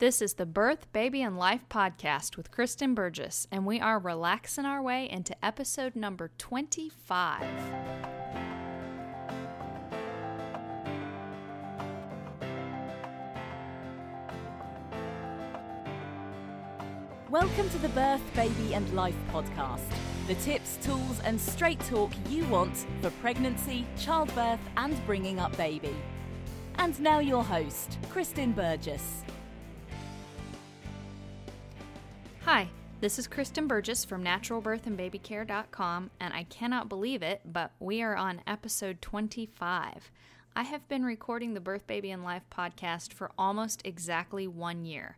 This is the Birth, Baby, and Life podcast with Kristen Burgess, and we are relaxing our way into episode number 25. Welcome to the Birth, Baby and Life podcast. The tips, tools, and straight talk you want for pregnancy, childbirth, and bringing up baby. And now, your host, Kristen Burgess. This is Kristen Burgess from naturalbirthandbabycare.com, and I cannot believe it, but we are on episode 25. I have been recording the Birth, Baby, and Life podcast for almost exactly one year,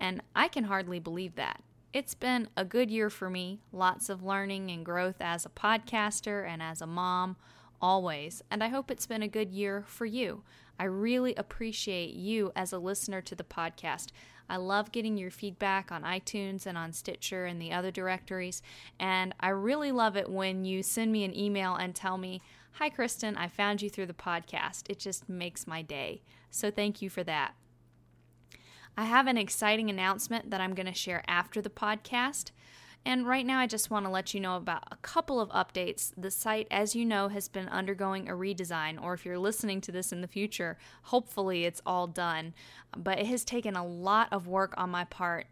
and I can hardly believe that. It's been a good year for me, lots of learning and growth as a podcaster and as a mom, always, and I hope it's been a good year for you. I really appreciate you as a listener to the podcast. I love getting your feedback on iTunes and on Stitcher and the other directories. And I really love it when you send me an email and tell me, Hi, Kristen, I found you through the podcast. It just makes my day. So thank you for that. I have an exciting announcement that I'm going to share after the podcast. And right now, I just want to let you know about a couple of updates. The site, as you know, has been undergoing a redesign, or if you're listening to this in the future, hopefully it's all done. But it has taken a lot of work on my part.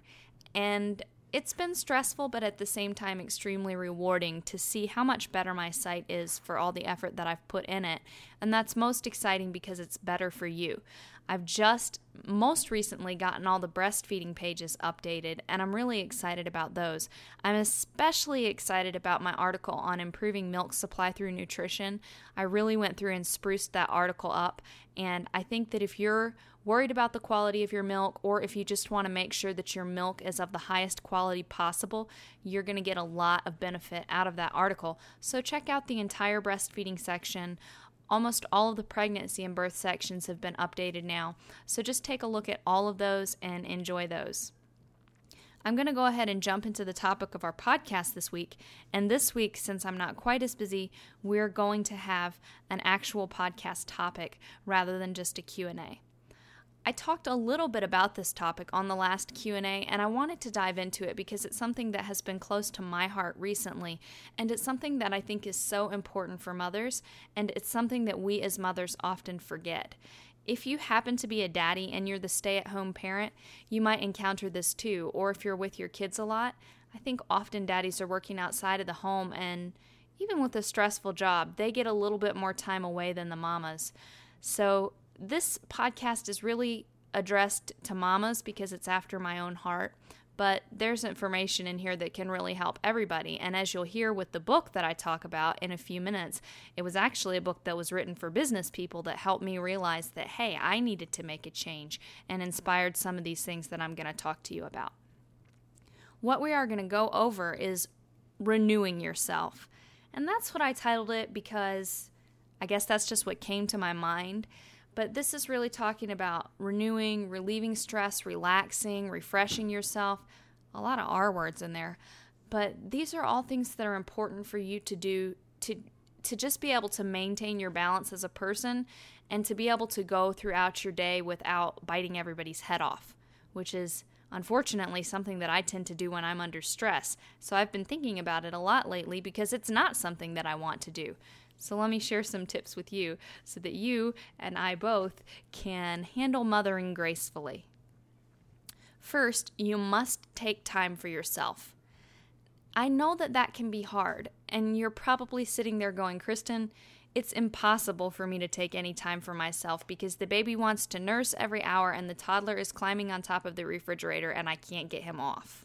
And it's been stressful, but at the same time, extremely rewarding to see how much better my site is for all the effort that I've put in it. And that's most exciting because it's better for you. I've just most recently gotten all the breastfeeding pages updated, and I'm really excited about those. I'm especially excited about my article on improving milk supply through nutrition. I really went through and spruced that article up, and I think that if you're worried about the quality of your milk, or if you just want to make sure that your milk is of the highest quality possible, you're going to get a lot of benefit out of that article. So, check out the entire breastfeeding section. Almost all of the pregnancy and birth sections have been updated now, so just take a look at all of those and enjoy those. I'm going to go ahead and jump into the topic of our podcast this week. And this week, since I'm not quite as busy, we're going to have an actual podcast topic rather than just a Q&A. I talked a little bit about this topic on the last Q&A and I wanted to dive into it because it's something that has been close to my heart recently and it's something that I think is so important for mothers and it's something that we as mothers often forget. If you happen to be a daddy and you're the stay-at-home parent, you might encounter this too or if you're with your kids a lot, I think often daddies are working outside of the home and even with a stressful job, they get a little bit more time away than the mamas. So this podcast is really addressed to mamas because it's after my own heart, but there's information in here that can really help everybody. And as you'll hear with the book that I talk about in a few minutes, it was actually a book that was written for business people that helped me realize that, hey, I needed to make a change and inspired some of these things that I'm going to talk to you about. What we are going to go over is renewing yourself. And that's what I titled it because I guess that's just what came to my mind. But this is really talking about renewing, relieving stress, relaxing, refreshing yourself. A lot of R words in there. But these are all things that are important for you to do to to just be able to maintain your balance as a person and to be able to go throughout your day without biting everybody's head off, which is unfortunately something that I tend to do when I'm under stress. So I've been thinking about it a lot lately because it's not something that I want to do. So, let me share some tips with you so that you and I both can handle mothering gracefully. First, you must take time for yourself. I know that that can be hard, and you're probably sitting there going, Kristen, it's impossible for me to take any time for myself because the baby wants to nurse every hour and the toddler is climbing on top of the refrigerator and I can't get him off.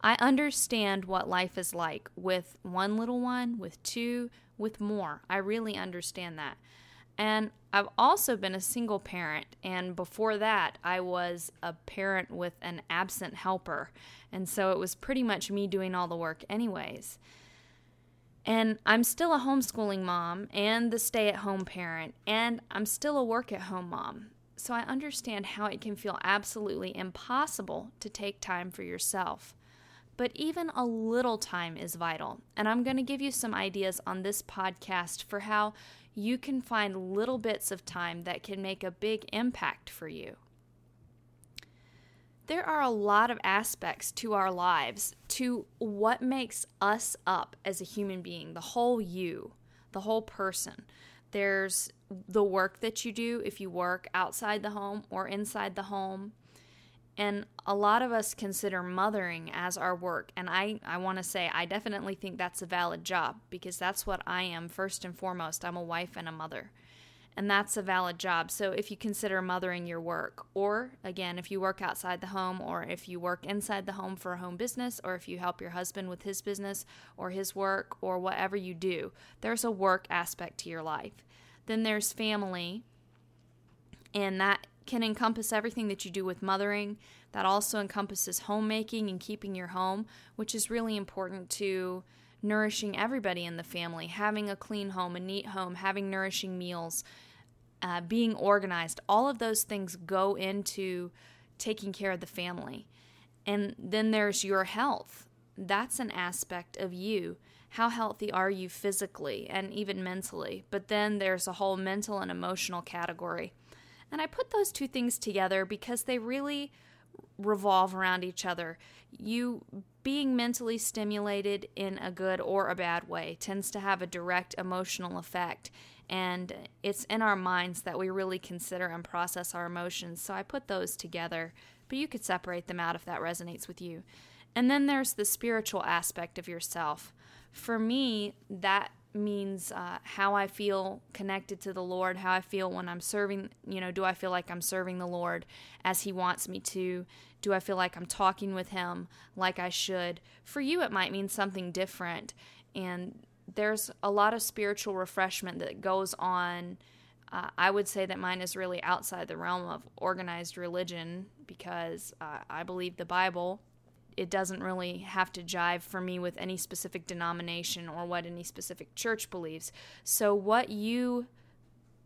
I understand what life is like with one little one, with two, with more. I really understand that. And I've also been a single parent, and before that, I was a parent with an absent helper. And so it was pretty much me doing all the work, anyways. And I'm still a homeschooling mom and the stay at home parent, and I'm still a work at home mom. So I understand how it can feel absolutely impossible to take time for yourself. But even a little time is vital. And I'm going to give you some ideas on this podcast for how you can find little bits of time that can make a big impact for you. there are a lot of aspects to our lives, to what makes us up as a human being, the whole you, the whole person. There's the work that you do if you work outside the home or inside the home. And a lot of us consider mothering as our work. And I, I want to say, I definitely think that's a valid job because that's what I am first and foremost. I'm a wife and a mother and that's a valid job. So if you consider mothering your work, or again, if you work outside the home, or if you work inside the home for a home business, or if you help your husband with his business or his work, or whatever you do, there's a work aspect to your life. Then there's family, and that can encompass everything that you do with mothering. That also encompasses homemaking and keeping your home, which is really important to nourishing everybody in the family, having a clean home, a neat home, having nourishing meals, uh, being organized. All of those things go into taking care of the family. And then there's your health. That's an aspect of you. How healthy are you physically and even mentally? But then there's a whole mental and emotional category. And I put those two things together because they really revolve around each other. You being mentally stimulated in a good or a bad way tends to have a direct emotional effect. And it's in our minds that we really consider and process our emotions. So I put those together, but you could separate them out if that resonates with you. And then there's the spiritual aspect of yourself. For me, that means uh, how I feel connected to the Lord, how I feel when I'm serving, you know, do I feel like I'm serving the Lord as He wants me to? Do I feel like I'm talking with Him like I should? For you, it might mean something different. And there's a lot of spiritual refreshment that goes on. Uh, I would say that mine is really outside the realm of organized religion because uh, I believe the Bible it doesn't really have to jive for me with any specific denomination or what any specific church believes. So, what you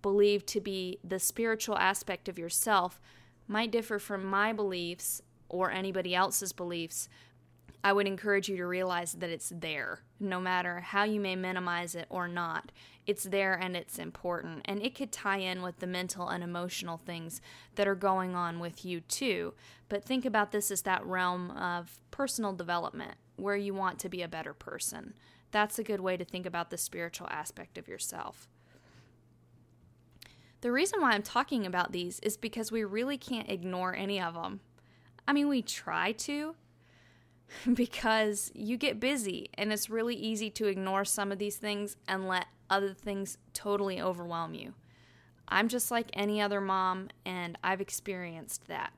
believe to be the spiritual aspect of yourself might differ from my beliefs or anybody else's beliefs. I would encourage you to realize that it's there, no matter how you may minimize it or not it's there and it's important. And it could tie in with the mental and emotional things that are going on with you too. But think about this as that realm of personal development where you want to be a better person. That's a good way to think about the spiritual aspect of yourself. The reason why I'm talking about these is because we really can't ignore any of them. I mean, we try to, because you get busy and it's really easy to ignore some of these things and let other things totally overwhelm you. I'm just like any other mom, and I've experienced that.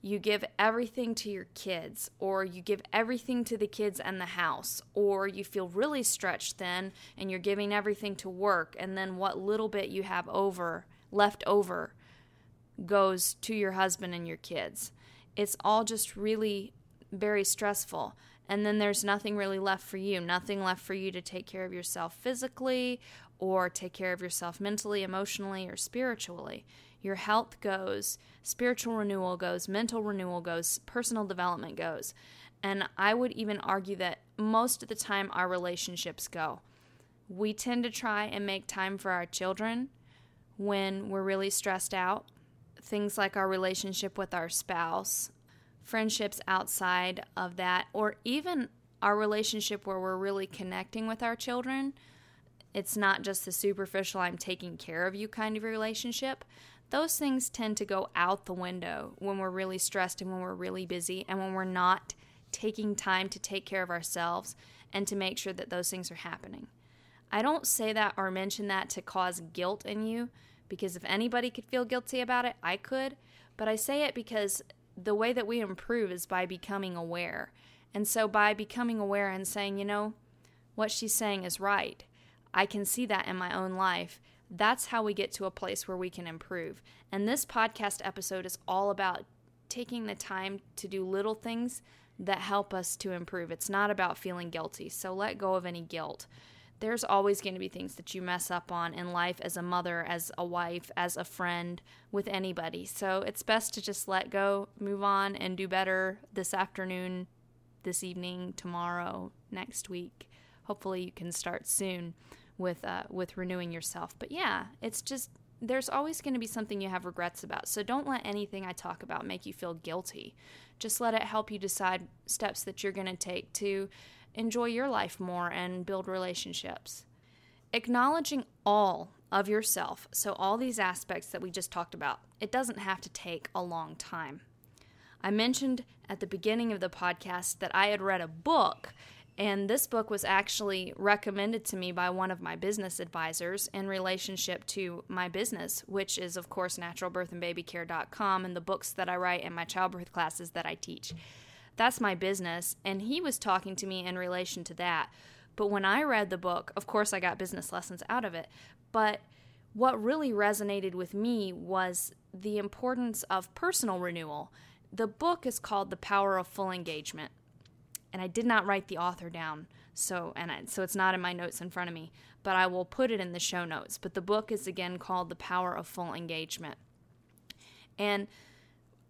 You give everything to your kids, or you give everything to the kids and the house, or you feel really stretched then and you're giving everything to work, and then what little bit you have over, left over, goes to your husband and your kids. It's all just really very stressful and then there's nothing really left for you, nothing left for you to take care of yourself physically or take care of yourself mentally, emotionally, or spiritually. Your health goes, spiritual renewal goes, mental renewal goes, personal development goes. And I would even argue that most of the time our relationships go. We tend to try and make time for our children when we're really stressed out. Things like our relationship with our spouse, friendships outside of that, or even our relationship where we're really connecting with our children. It's not just the superficial, I'm taking care of you kind of relationship. Those things tend to go out the window when we're really stressed and when we're really busy and when we're not taking time to take care of ourselves and to make sure that those things are happening. I don't say that or mention that to cause guilt in you because if anybody could feel guilty about it, I could. But I say it because the way that we improve is by becoming aware. And so by becoming aware and saying, you know, what she's saying is right, I can see that in my own life. That's how we get to a place where we can improve. And this podcast episode is all about taking the time to do little things that help us to improve. It's not about feeling guilty. So let go of any guilt there's always going to be things that you mess up on in life as a mother, as a wife, as a friend, with anybody. So it's best to just let go, move on, and do better this afternoon, this evening, tomorrow, next week. Hopefully, you can start soon with uh, with renewing yourself. But yeah, it's just there's always going to be something you have regrets about. So don't let anything I talk about make you feel guilty. Just let it help you decide steps that you're going to take to enjoy your life more and build relationships. Acknowledging all of yourself, so all these aspects that we just talked about, it doesn't have to take a long time. I mentioned at the beginning of the podcast that I had read a book and this book was actually recommended to me by one of my business advisors in relationship to my business, which is, of course, naturalbirthandbabycare.com and the books that I write and my childbirth classes that I teach. That's my business. And he was talking to me in relation to that. But when I read the book, of course, I got business lessons out of it. But what really resonated with me was the importance of personal renewal. The book is called The Power of Full Engagement and I did not write the author down. So and I, so it's not in my notes in front of me, but I will put it in the show notes. But the book is again called The Power of Full Engagement. And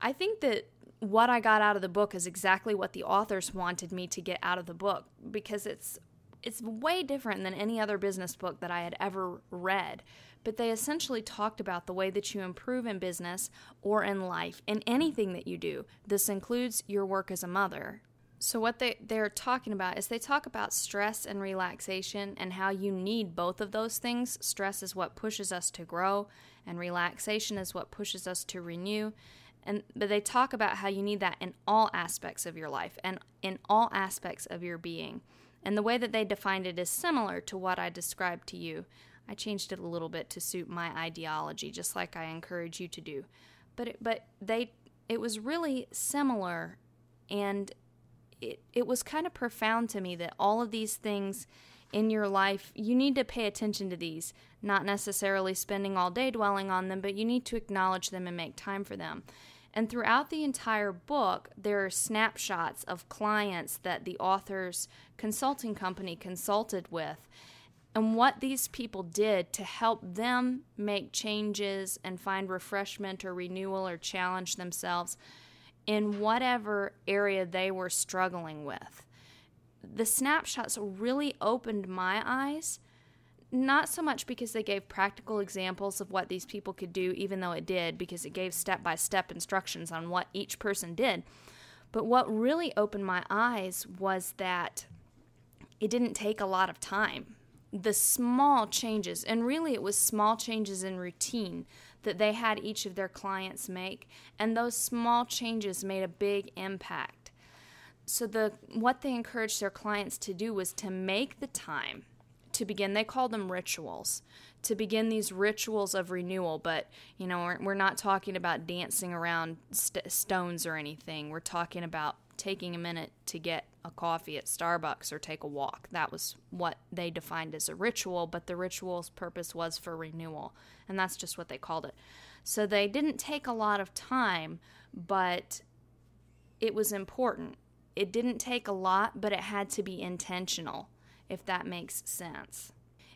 I think that what I got out of the book is exactly what the authors wanted me to get out of the book because it's it's way different than any other business book that I had ever read. But they essentially talked about the way that you improve in business or in life, in anything that you do. This includes your work as a mother, so what they they're talking about is they talk about stress and relaxation and how you need both of those things. Stress is what pushes us to grow and relaxation is what pushes us to renew. And but they talk about how you need that in all aspects of your life and in all aspects of your being. And the way that they defined it is similar to what I described to you. I changed it a little bit to suit my ideology just like I encourage you to do. But it, but they it was really similar and it, it was kind of profound to me that all of these things in your life, you need to pay attention to these, not necessarily spending all day dwelling on them, but you need to acknowledge them and make time for them. And throughout the entire book, there are snapshots of clients that the author's consulting company consulted with and what these people did to help them make changes and find refreshment or renewal or challenge themselves in whatever area they were struggling with. The snapshots really opened my eyes, not so much because they gave practical examples of what these people could do, even though it did, because it gave step by step instructions on what each person did. But what really opened my eyes was that it didn't take a lot of time. The small changes, and really it was small changes in routine that they had each of their clients make, and those small changes made a big impact. So the what they encouraged their clients to do was to make the time to begin. They called them rituals to begin these rituals of renewal. But you know, we're, we're not talking about dancing around st- stones or anything. We're talking about taking a minute to get a coffee at Starbucks or take a walk. That was what they defined as a ritual, but the ritual's purpose was for renewal, and that's just what they called it. So they didn't take a lot of time, but it was important. It didn't take a lot, but it had to be intentional, if that makes sense.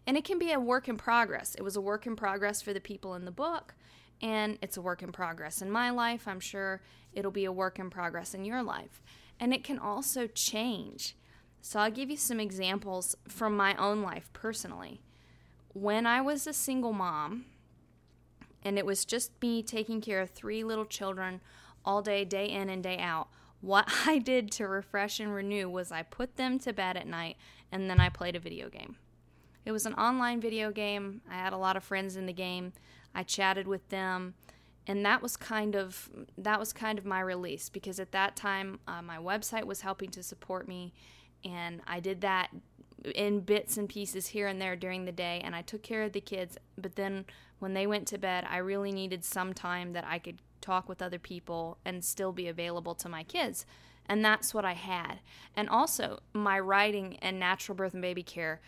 And it can be a work in progress. It was a work in progress for the people in the book, and it's a work in progress in my life. I'm sure it'll be a work in progress in your life and it can also change. So I'll give you some examples from my own life personally. When I was a single mom, and it was just me taking care of three little children all day, day in and day out, what I did to refresh and renew was I put them to bed at night and then I played a video game. It was an online video game. I had a lot of friends in the game. I chatted with them and that was kind of that was kind of my release because at that time uh, my website was helping to support me and i did that in bits and pieces here and there during the day and i took care of the kids but then when they went to bed i really needed some time that i could talk with other people and still be available to my kids and that's what i had and also my writing and natural birth and baby care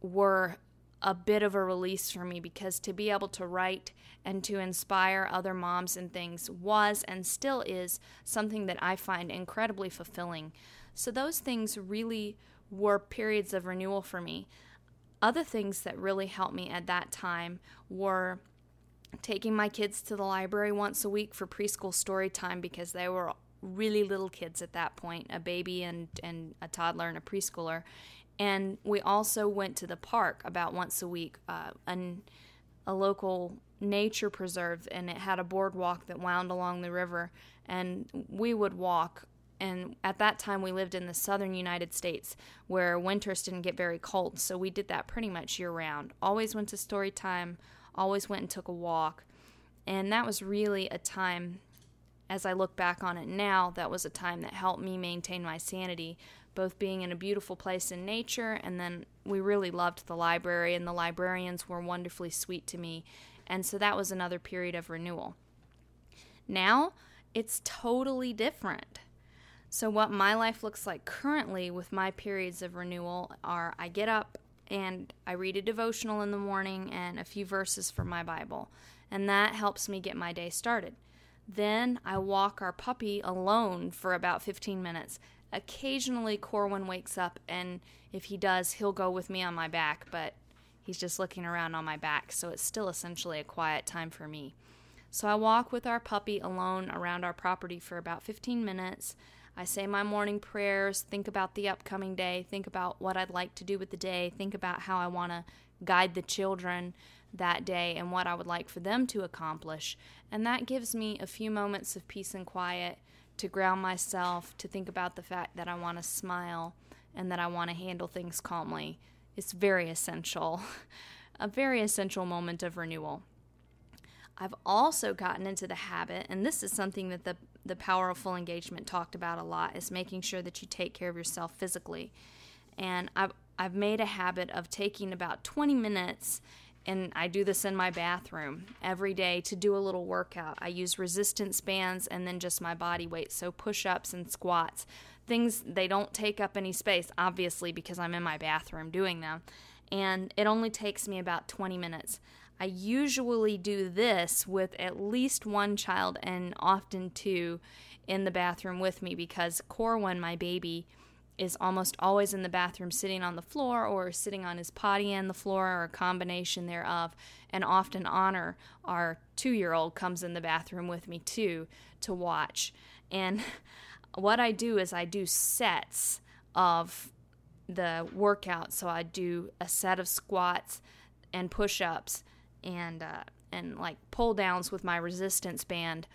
were a bit of a release for me because to be able to write and to inspire other moms and things was and still is something that I find incredibly fulfilling. So, those things really were periods of renewal for me. Other things that really helped me at that time were taking my kids to the library once a week for preschool story time because they were really little kids at that point a baby and, and a toddler and a preschooler and we also went to the park about once a week. Uh, and a local nature preserve and it had a boardwalk that wound along the river and we would walk and at that time we lived in the southern United States where winters didn't get very cold so we did that pretty much year round always went to story time always went and took a walk and that was really a time as I look back on it now that was a time that helped me maintain my sanity both being in a beautiful place in nature and then we really loved the library and the librarians were wonderfully sweet to me and so that was another period of renewal. Now it's totally different. So, what my life looks like currently with my periods of renewal are I get up and I read a devotional in the morning and a few verses from my Bible, and that helps me get my day started. Then I walk our puppy alone for about 15 minutes. Occasionally, Corwin wakes up, and if he does, he'll go with me on my back, but He's just looking around on my back, so it's still essentially a quiet time for me. So I walk with our puppy alone around our property for about 15 minutes. I say my morning prayers, think about the upcoming day, think about what I'd like to do with the day, think about how I want to guide the children that day and what I would like for them to accomplish. And that gives me a few moments of peace and quiet to ground myself, to think about the fact that I want to smile and that I want to handle things calmly It's very essential, a very essential moment of renewal. I've also gotten into the habit, and this is something that the, the power of full engagement talked about a lot, is making sure that you take care of yourself physically. And I've, I've made a habit of taking about 20 minutes, and I do this in my bathroom every day to do a little workout. I use resistance bands and then just my body weight, so push ups and squats things they don't take up any space obviously because I'm in my bathroom doing them and it only takes me about 20 minutes. I usually do this with at least one child and often two in the bathroom with me because Corwin, my baby, is almost always in the bathroom sitting on the floor or sitting on his potty and the floor or a combination thereof. And often Honor, our two year old, comes in the bathroom with me too to watch. And what I do is I do sets of the workout. So I do a set of squats and push ups and uh, and like pull downs with my resistance band.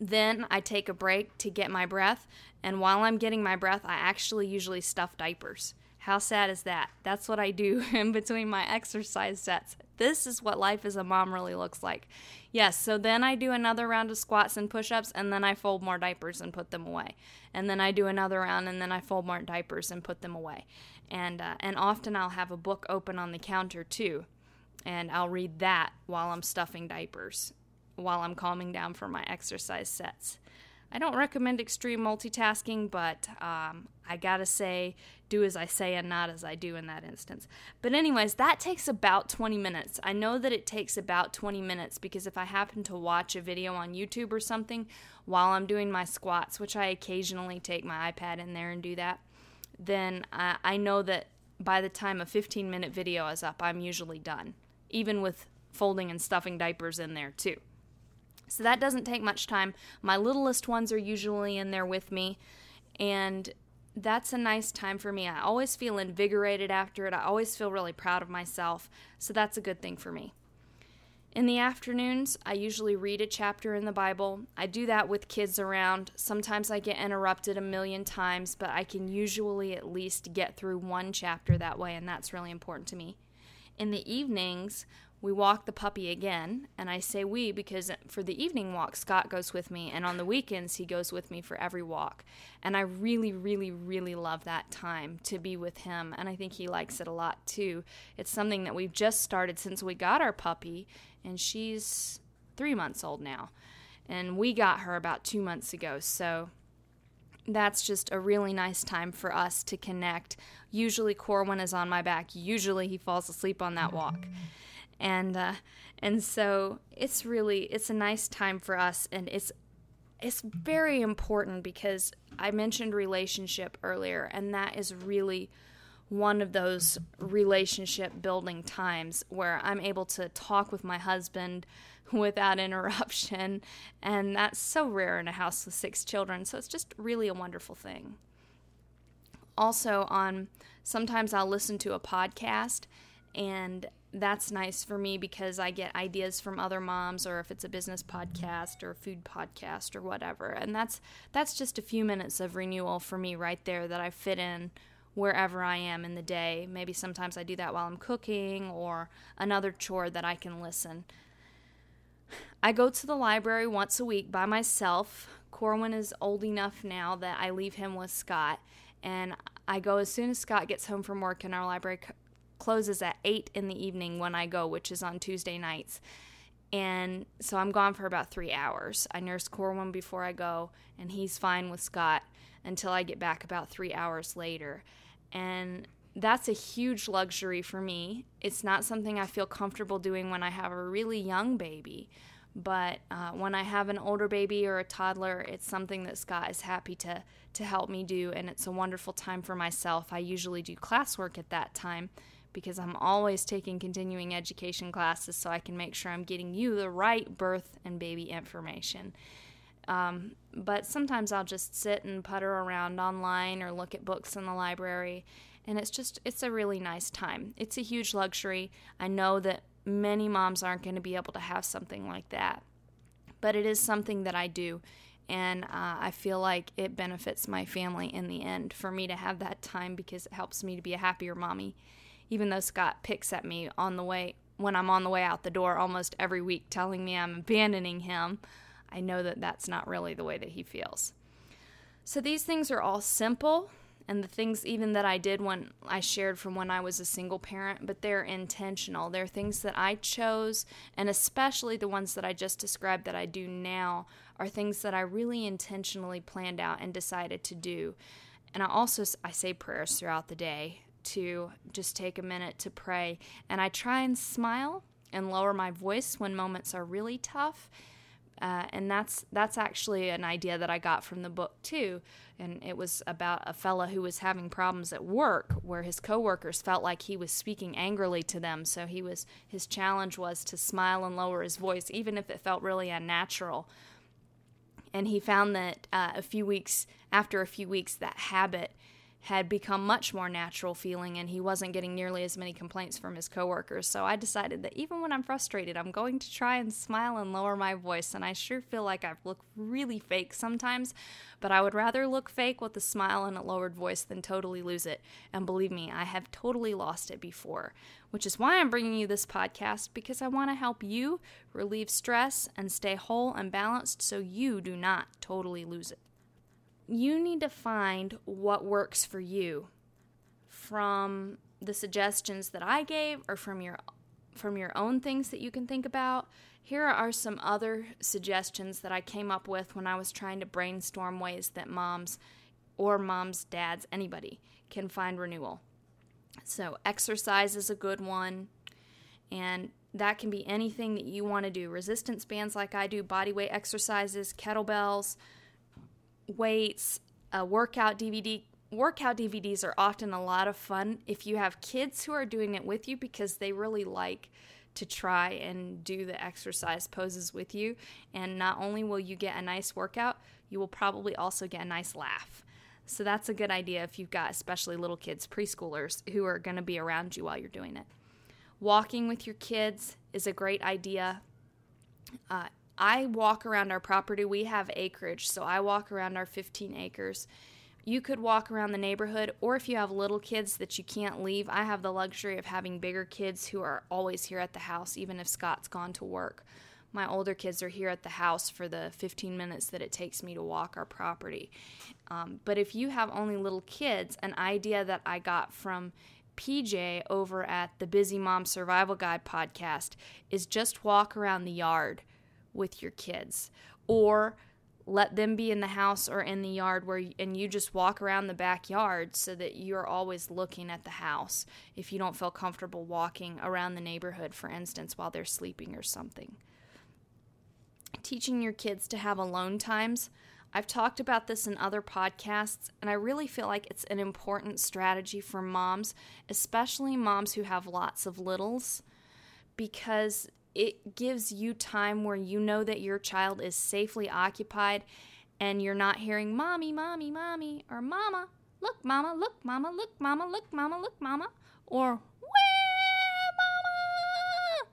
Then I take a break to get my breath, and while I'm getting my breath, I actually usually stuff diapers. How sad is that? That's what I do in between my exercise sets. This is what life as a mom really looks like. Yes, so then I do another round of squats and push ups, and then I fold more diapers and put them away. And then I do another round, and then I fold more diapers and put them away. And, uh, and often I'll have a book open on the counter too, and I'll read that while I'm stuffing diapers, while I'm calming down for my exercise sets. I don't recommend extreme multitasking, but um, I gotta say, do as I say and not as I do in that instance. But, anyways, that takes about 20 minutes. I know that it takes about 20 minutes because if I happen to watch a video on YouTube or something while I'm doing my squats, which I occasionally take my iPad in there and do that, then I, I know that by the time a 15 minute video is up, I'm usually done, even with folding and stuffing diapers in there too. So that doesn't take much time. My littlest ones are usually in there with me, and that's a nice time for me. I always feel invigorated after it. I always feel really proud of myself, so that's a good thing for me. In the afternoons, I usually read a chapter in the Bible. I do that with kids around. Sometimes I get interrupted a million times, but I can usually at least get through one chapter that way, and that's really important to me. In the evenings, we walk the puppy again, and I say we because for the evening walk, Scott goes with me, and on the weekends, he goes with me for every walk. And I really, really, really love that time to be with him, and I think he likes it a lot too. It's something that we've just started since we got our puppy, and she's three months old now. And we got her about two months ago, so that's just a really nice time for us to connect. Usually, Corwin is on my back. Usually, he falls asleep on that walk and uh, and so it's really it's a nice time for us, and it's it's very important because I mentioned relationship earlier, and that is really one of those relationship building times where I'm able to talk with my husband without interruption. And that's so rare in a house with six children. So it's just really a wonderful thing. Also, on sometimes I'll listen to a podcast and that's nice for me because I get ideas from other moms or if it's a business podcast or a food podcast or whatever. And that's that's just a few minutes of renewal for me right there that I fit in wherever I am in the day. Maybe sometimes I do that while I'm cooking or another chore that I can listen. I go to the library once a week by myself. Corwin is old enough now that I leave him with Scott and I go as soon as Scott gets home from work and our library closes at 8 in the evening when I go, which is on Tuesday nights. And so I'm gone for about three hours. I nurse Corwin before I go, and he's fine with Scott until I get back about three hours later. And that's a huge luxury for me. It's not something I feel comfortable doing when I have a really young baby. But uh, when I have an older baby or a toddler, it's something that Scott is happy to, to help me do, and it's a wonderful time for myself. I usually do classwork at that time because I'm always taking continuing education classes so I can make sure I'm getting you the right birth and baby information. Um, but sometimes I'll just sit and putter around online or look at books in the library, and it's just, it's a really nice time. It's a huge luxury. I know that many moms aren't going to be able to have something like that, but it is something that I do. And uh, I feel like it benefits my family in the end for me to have that time because it helps me to be a happier mommy even though Scott picks at me on the way when I'm on the way out the door almost every week telling me I'm abandoning him, I know that that's not really the way that he feels. So these things are all simple and the things even that I did when I shared from when I was a single parent, but they're intentional. They're things that I chose, and especially the ones that I just described that I do now are things that I really intentionally planned out and decided to do. And I also I say prayers throughout the day to just take a minute to pray. And I try and smile and lower my voice when moments are really tough. Uh, and that's that's actually an idea that I got from the book too, and it was about a fella who was having problems at work where his coworkers felt like he was speaking angrily to them. So he was his challenge was to smile and lower his voice, even if it felt really unnatural. And he found that uh, a few weeks after a few weeks, that habit had become much more natural feeling and he wasn't getting nearly as many complaints from his coworkers. So I decided that even when I'm frustrated, I'm going to try and smile and lower my voice. And I sure feel like I look really fake sometimes, but I would rather look fake with a smile and a lowered voice than totally lose it. And believe me, I have totally lost it before, which is why I'm bringing you this podcast because I want to help you relieve stress and stay whole and balanced so you do not totally lose it you need to find what works for you from the suggestions that I gave or from your from your own things that you can think about. Here are some other suggestions that I came up with when I was trying to brainstorm ways that moms or moms, dads, anybody can find renewal. So, exercise is a good one, and that can be anything that you want to do resistance bands, like I do, body weight exercises, kettlebells, weights, a workout DVD. Workout DVDs are often a lot of fun if you have kids who are doing it with you because they really like to try and do the exercise poses with you. And not only will you get a nice workout, you will probably also get a nice laugh. So that's a good idea if you've got especially little kids, preschoolers, who are going to be around you while you're doing it. Walking with your kids is a great idea. Uh, I walk around our property. We have acreage, so I walk around our 15 acres. You could walk around the neighborhood, or if you have little kids that you can't leave, I have the luxury of having bigger kids who are always here at the house, even if Scott's gone to work. My older kids are here at the house for the 15 minutes that it takes me to walk our property. Um, but if you have only little kids, an idea that I got from PJ over at the Busy Mom Survival Guide podcast is just walk around the yard with your kids or let them be in the house or in the yard where and you just walk around the backyard so that you're always looking at the house if you don't feel comfortable walking around the neighborhood for instance while they're sleeping or something. Teaching your kids to have alone times. I've talked about this in other podcasts, and I really feel like it's an important strategy for moms, especially moms who have lots of littles, because it gives you time where you know that your child is safely occupied and you're not hearing mommy, mommy, mommy, or mama, look, mama, look, mama, look, mama, look, mama, look, mama, or where, mama.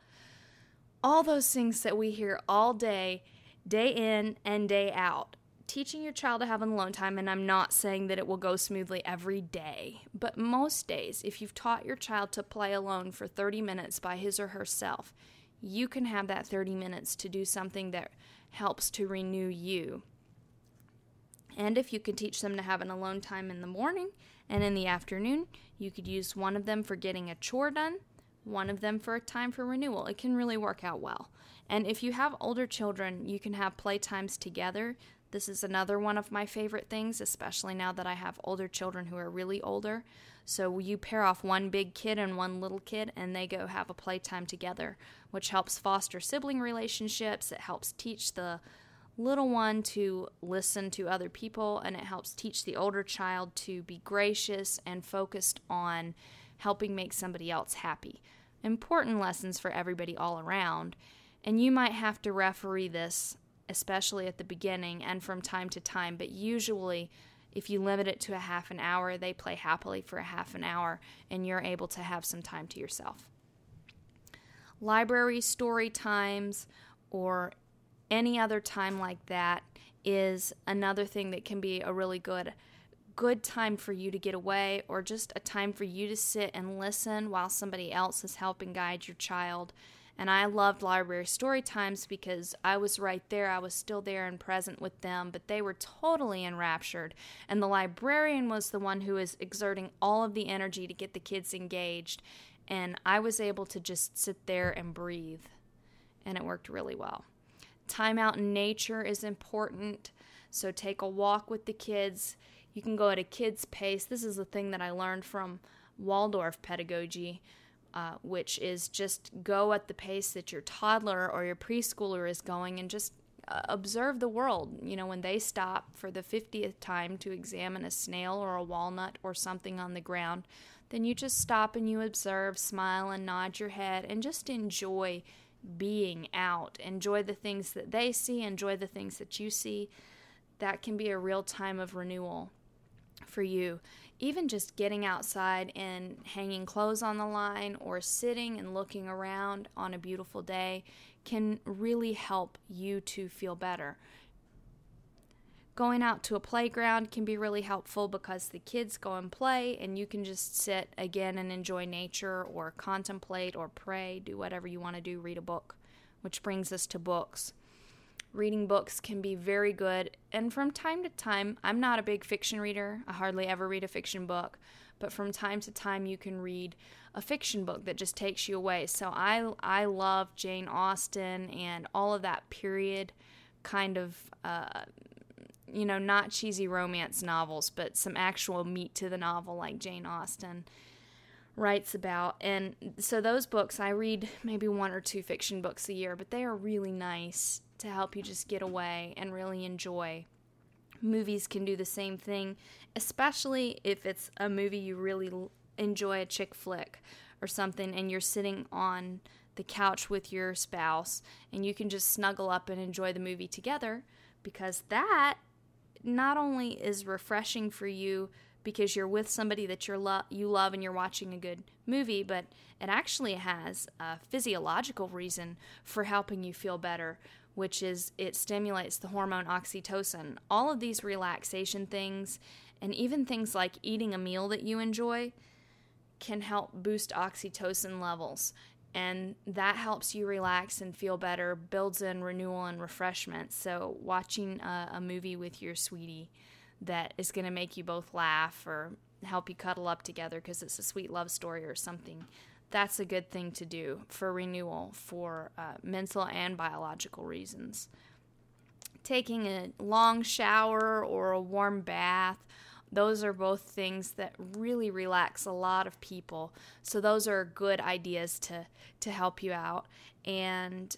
all those things that we hear all day, day in and day out. Teaching your child to have an alone time, and I'm not saying that it will go smoothly every day, but most days, if you've taught your child to play alone for 30 minutes by his or herself, you can have that 30 minutes to do something that helps to renew you. And if you can teach them to have an alone time in the morning and in the afternoon, you could use one of them for getting a chore done, one of them for a time for renewal. It can really work out well. And if you have older children, you can have playtimes together. This is another one of my favorite things, especially now that I have older children who are really older. So you pair off one big kid and one little kid, and they go have a playtime together, which helps foster sibling relationships. It helps teach the little one to listen to other people, and it helps teach the older child to be gracious and focused on helping make somebody else happy. Important lessons for everybody all around. And you might have to referee this, especially at the beginning and from time to time, but usually, if you limit it to a half an hour, they play happily for a half an hour and you're able to have some time to yourself. Library story times or any other time like that is another thing that can be a really good good time for you to get away or just a time for you to sit and listen while somebody else is helping guide your child. And I loved library story times because I was right there. I was still there and present with them, but they were totally enraptured. And the librarian was the one who was exerting all of the energy to get the kids engaged. And I was able to just sit there and breathe. And it worked really well. Time out in nature is important. So take a walk with the kids. You can go at a kid's pace. This is the thing that I learned from Waldorf pedagogy, uh, which is just go at the pace that your toddler or your preschooler is going and just uh, observe the world. You know, when they stop for the 50th time to examine a snail or a walnut or something on the ground, then you just stop and you observe, smile, and nod your head and just enjoy being out. Enjoy the things that they see, enjoy the things that you see. That can be a real time of renewal for you. Even just getting outside and hanging clothes on the line or sitting and looking around on a beautiful day can really help you to feel better. Going out to a playground can be really helpful because the kids go and play, and you can just sit again and enjoy nature or contemplate or pray, do whatever you want to do, read a book. Which brings us to books. Reading books can be very good, and from time to time, I'm not a big fiction reader. I hardly ever read a fiction book, but from time to time, you can read a fiction book that just takes you away. So I I love Jane Austen and all of that period kind of uh, you know, not cheesy romance novels, but some actual meat to the novel like Jane Austen writes about. And so those books, I read maybe one or two fiction books a year, but they are really nice to help you just get away and really enjoy. Movies can do the same thing, especially if it's a movie you really enjoy, a chick flick or something, and you're sitting on the couch with your spouse and you can just snuggle up and enjoy the movie together because that not only is refreshing for you because you're with somebody that you lo- you love and you're watching a good movie, but it actually has a physiological reason for helping you feel better, which is it stimulates the hormone oxytocin. All of these relaxation things, and even things like eating a meal that you enjoy, can help boost oxytocin levels and that helps you relax and feel better, builds in renewal and refreshment. So, watching a, a movie with your sweetie that is going to make you both laugh or help you cuddle up together because it's a sweet love story or something, that's a good thing to do for renewal for uh, mental and biological reasons. Taking a long shower or a warm bath those are both things that really relax a lot of people. So those are good ideas to to help you out and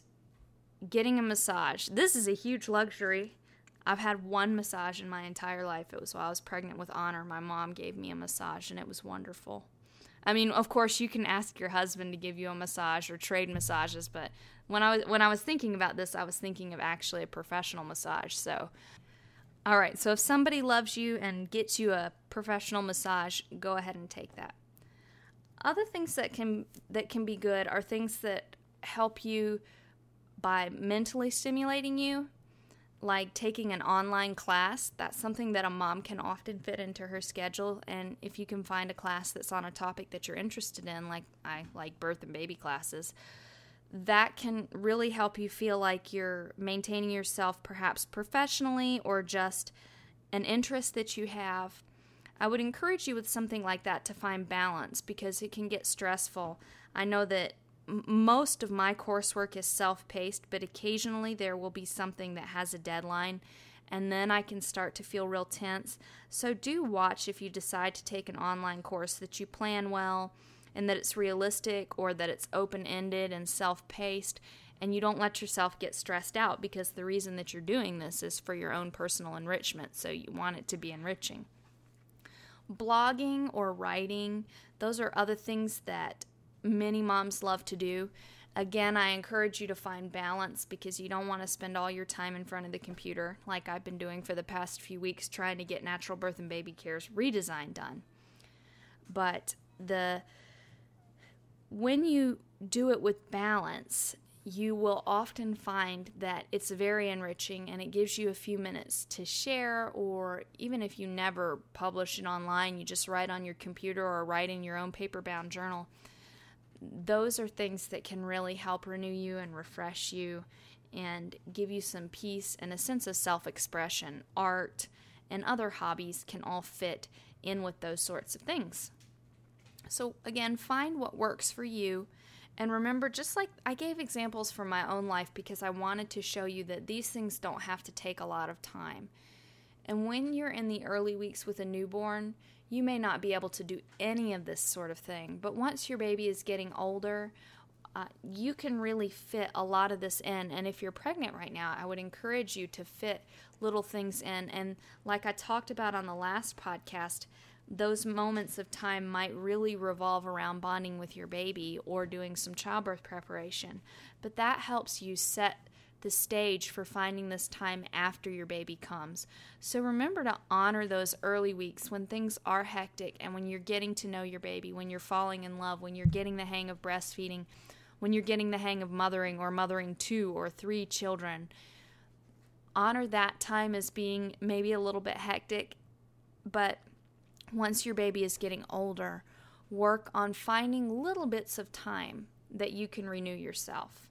getting a massage. This is a huge luxury. I've had one massage in my entire life. It was while I was pregnant with Honor. My mom gave me a massage and it was wonderful. I mean, of course, you can ask your husband to give you a massage or trade massages, but when I was when I was thinking about this, I was thinking of actually a professional massage. So all right, so if somebody loves you and gets you a professional massage, go ahead and take that. Other things that can that can be good are things that help you by mentally stimulating you, like taking an online class. That's something that a mom can often fit into her schedule. And if you can find a class that's on a topic that you're interested in, like I like birth and baby classes, that can really help you feel like you're maintaining yourself perhaps professionally or just an interest that you have. I would encourage you with something like that to find balance because it can get stressful. I know that most of my coursework is self paced, but occasionally there will be something that has a deadline, and then I can start to feel real tense. So, do watch if you decide to take an online course that you plan well and that it's realistic or that it's open ended and self paced, and you don't let yourself get stressed out because the reason that you're doing this is for your own personal enrichment, so you want it to be enriching. Blogging or writing, those are other things that many moms love to do. Again, I encourage you to find balance because you don't want to spend all your time in front of the computer like I've been doing for the past few weeks trying to get Natural Birth and Baby Care's redesign done. But the when you do it with balance, you will often find that it's very enriching and it gives you a few minutes to share, or even if you never publish it online, you just write on your computer or write in your own paper bound journal those are things that can really help renew you and refresh you and give you some peace and a sense of self expression. Art and other hobbies can all fit in with those sorts of things. So, again, find what works for you. And remember, just like I gave examples from my own life because I wanted to show you that these things don't have to take a lot of time. And when you're in the early weeks with a newborn, you may not be able to do any of this sort of thing. But once your baby is getting older, uh, you can really fit a lot of this in. And if you're pregnant right now, I would encourage you to fit little things in. And like I talked about on the last podcast, those moments of time might really revolve around bonding with your baby or doing some childbirth preparation. But that helps you set the stage for finding this time after your baby comes. So remember to honor those early weeks when things are hectic and when you're getting to know your baby, when you're falling in love, when you're getting the hang of breastfeeding, when you're getting the hang of mothering or mothering two or three children. Honor that time as being maybe a little bit hectic, but once your baby is getting older, work on finding little bits of time that you can renew yourself.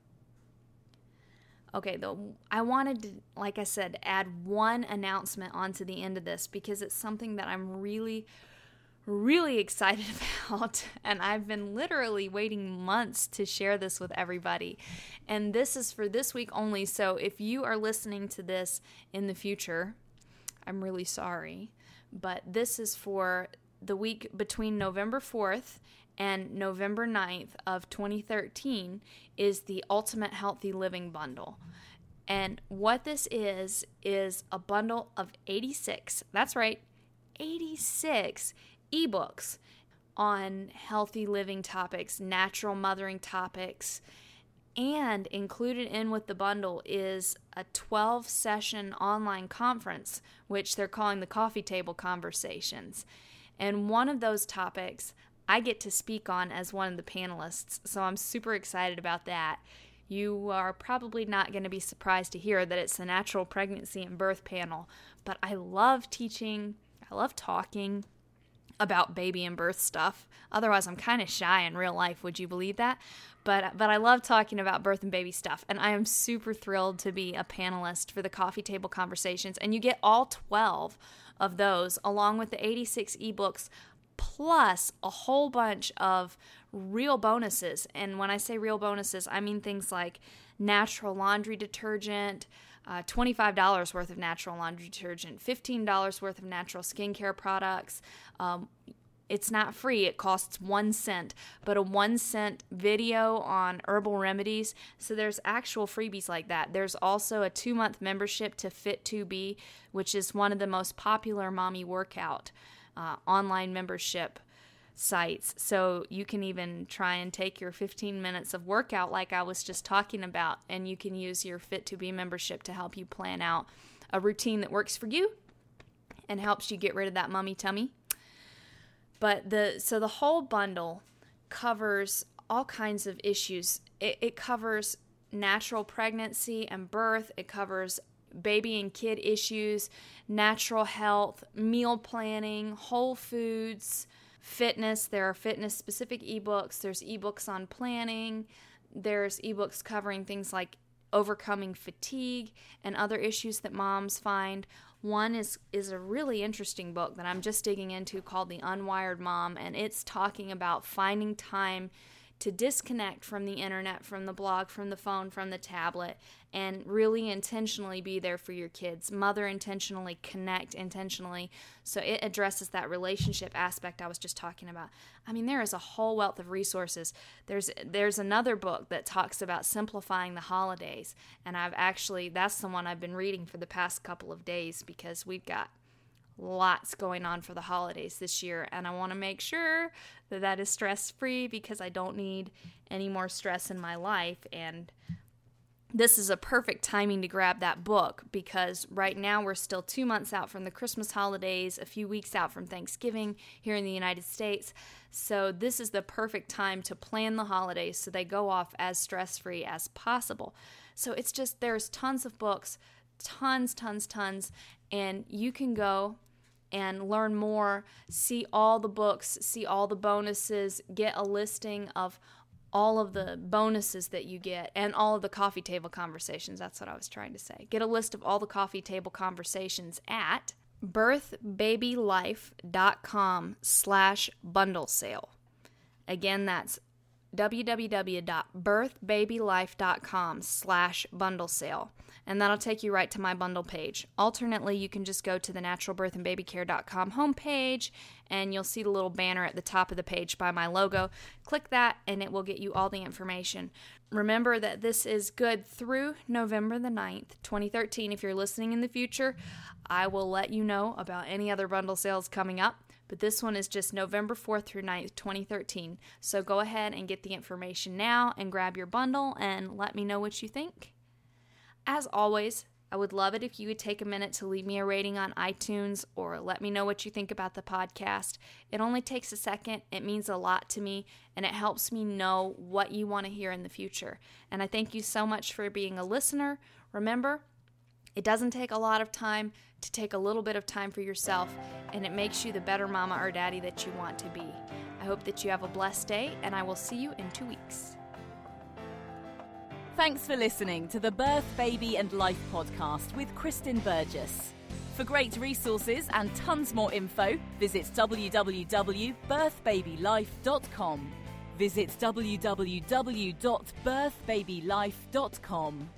Okay, though I wanted to, like I said, add one announcement onto the end of this because it's something that I'm really, really excited about. And I've been literally waiting months to share this with everybody. And this is for this week only. So if you are listening to this in the future, I'm really sorry. But this is for the week between November 4th and November 9th of 2013 is the Ultimate Healthy Living Bundle. And what this is, is a bundle of 86, that's right, 86 ebooks on healthy living topics, natural mothering topics, and included in with the bundle is a 12 session online conference, which they're calling the Coffee Table Conversations. And one of those topics I get to speak on as one of the panelists, so I'm super excited about that. You are probably not going to be surprised to hear that it's the natural pregnancy and birth panel, but I love teaching, I love talking about baby and birth stuff. Otherwise, I'm kind of shy in real life, would you believe that? But but I love talking about birth and baby stuff, and I am super thrilled to be a panelist for the coffee table conversations and you get all 12 of those along with the 86 ebooks plus a whole bunch of real bonuses. And when I say real bonuses, I mean things like natural laundry detergent, uh, $25 worth of natural laundry detergent, $15 worth of natural skincare products. Um, it's not free, it costs one cent, but a one cent video on herbal remedies. So there's actual freebies like that. There's also a two month membership to Fit2B, which is one of the most popular mommy workout uh, online membership sites. So you can even try and take your 15 minutes of workout, like I was just talking about, and you can use your Fit2B membership to help you plan out a routine that works for you and helps you get rid of that mummy tummy. But the so the whole bundle covers all kinds of issues. It, it covers natural pregnancy and birth, it covers baby and kid issues, natural health, meal planning, whole foods, fitness. There are fitness specific ebooks, there's ebooks on planning, there's ebooks covering things like overcoming fatigue and other issues that moms find. One is is a really interesting book that I'm just digging into called The Unwired Mom and it's talking about finding time to disconnect from the internet, from the blog, from the phone, from the tablet, and really intentionally be there for your kids. Mother intentionally, connect intentionally. So it addresses that relationship aspect I was just talking about. I mean, there is a whole wealth of resources. There's there's another book that talks about simplifying the holidays, and I've actually that's the one I've been reading for the past couple of days because we've got lots going on for the holidays this year and I want to make sure that that is stress free because I don't need any more stress in my life and this is a perfect timing to grab that book because right now we're still 2 months out from the Christmas holidays, a few weeks out from Thanksgiving here in the United States. So this is the perfect time to plan the holidays so they go off as stress-free as possible. So it's just there's tons of books, tons tons tons and you can go and learn more, see all the books, see all the bonuses, get a listing of all of the bonuses that you get and all of the coffee table conversations. That's what I was trying to say. Get a list of all the coffee table conversations at birthbabylife.com slash bundle sale. Again, that's www.birthbabylife.com slash bundle sale and that'll take you right to my bundle page. Alternately, you can just go to the naturalbirthandbabycare.com homepage and you'll see the little banner at the top of the page by my logo. Click that and it will get you all the information. Remember that this is good through November the 9th, 2013. If you're listening in the future, I will let you know about any other bundle sales coming up but this one is just November 4th through 9th, 2013. So go ahead and get the information now and grab your bundle and let me know what you think. As always, I would love it if you would take a minute to leave me a rating on iTunes or let me know what you think about the podcast. It only takes a second, it means a lot to me, and it helps me know what you want to hear in the future. And I thank you so much for being a listener. Remember, it doesn't take a lot of time to take a little bit of time for yourself, and it makes you the better mama or daddy that you want to be. I hope that you have a blessed day, and I will see you in two weeks. Thanks for listening to the Birth, Baby and Life podcast with Kristin Burgess. For great resources and tons more info, visit www.birthbabylife.com. Visit www.birthbabylife.com.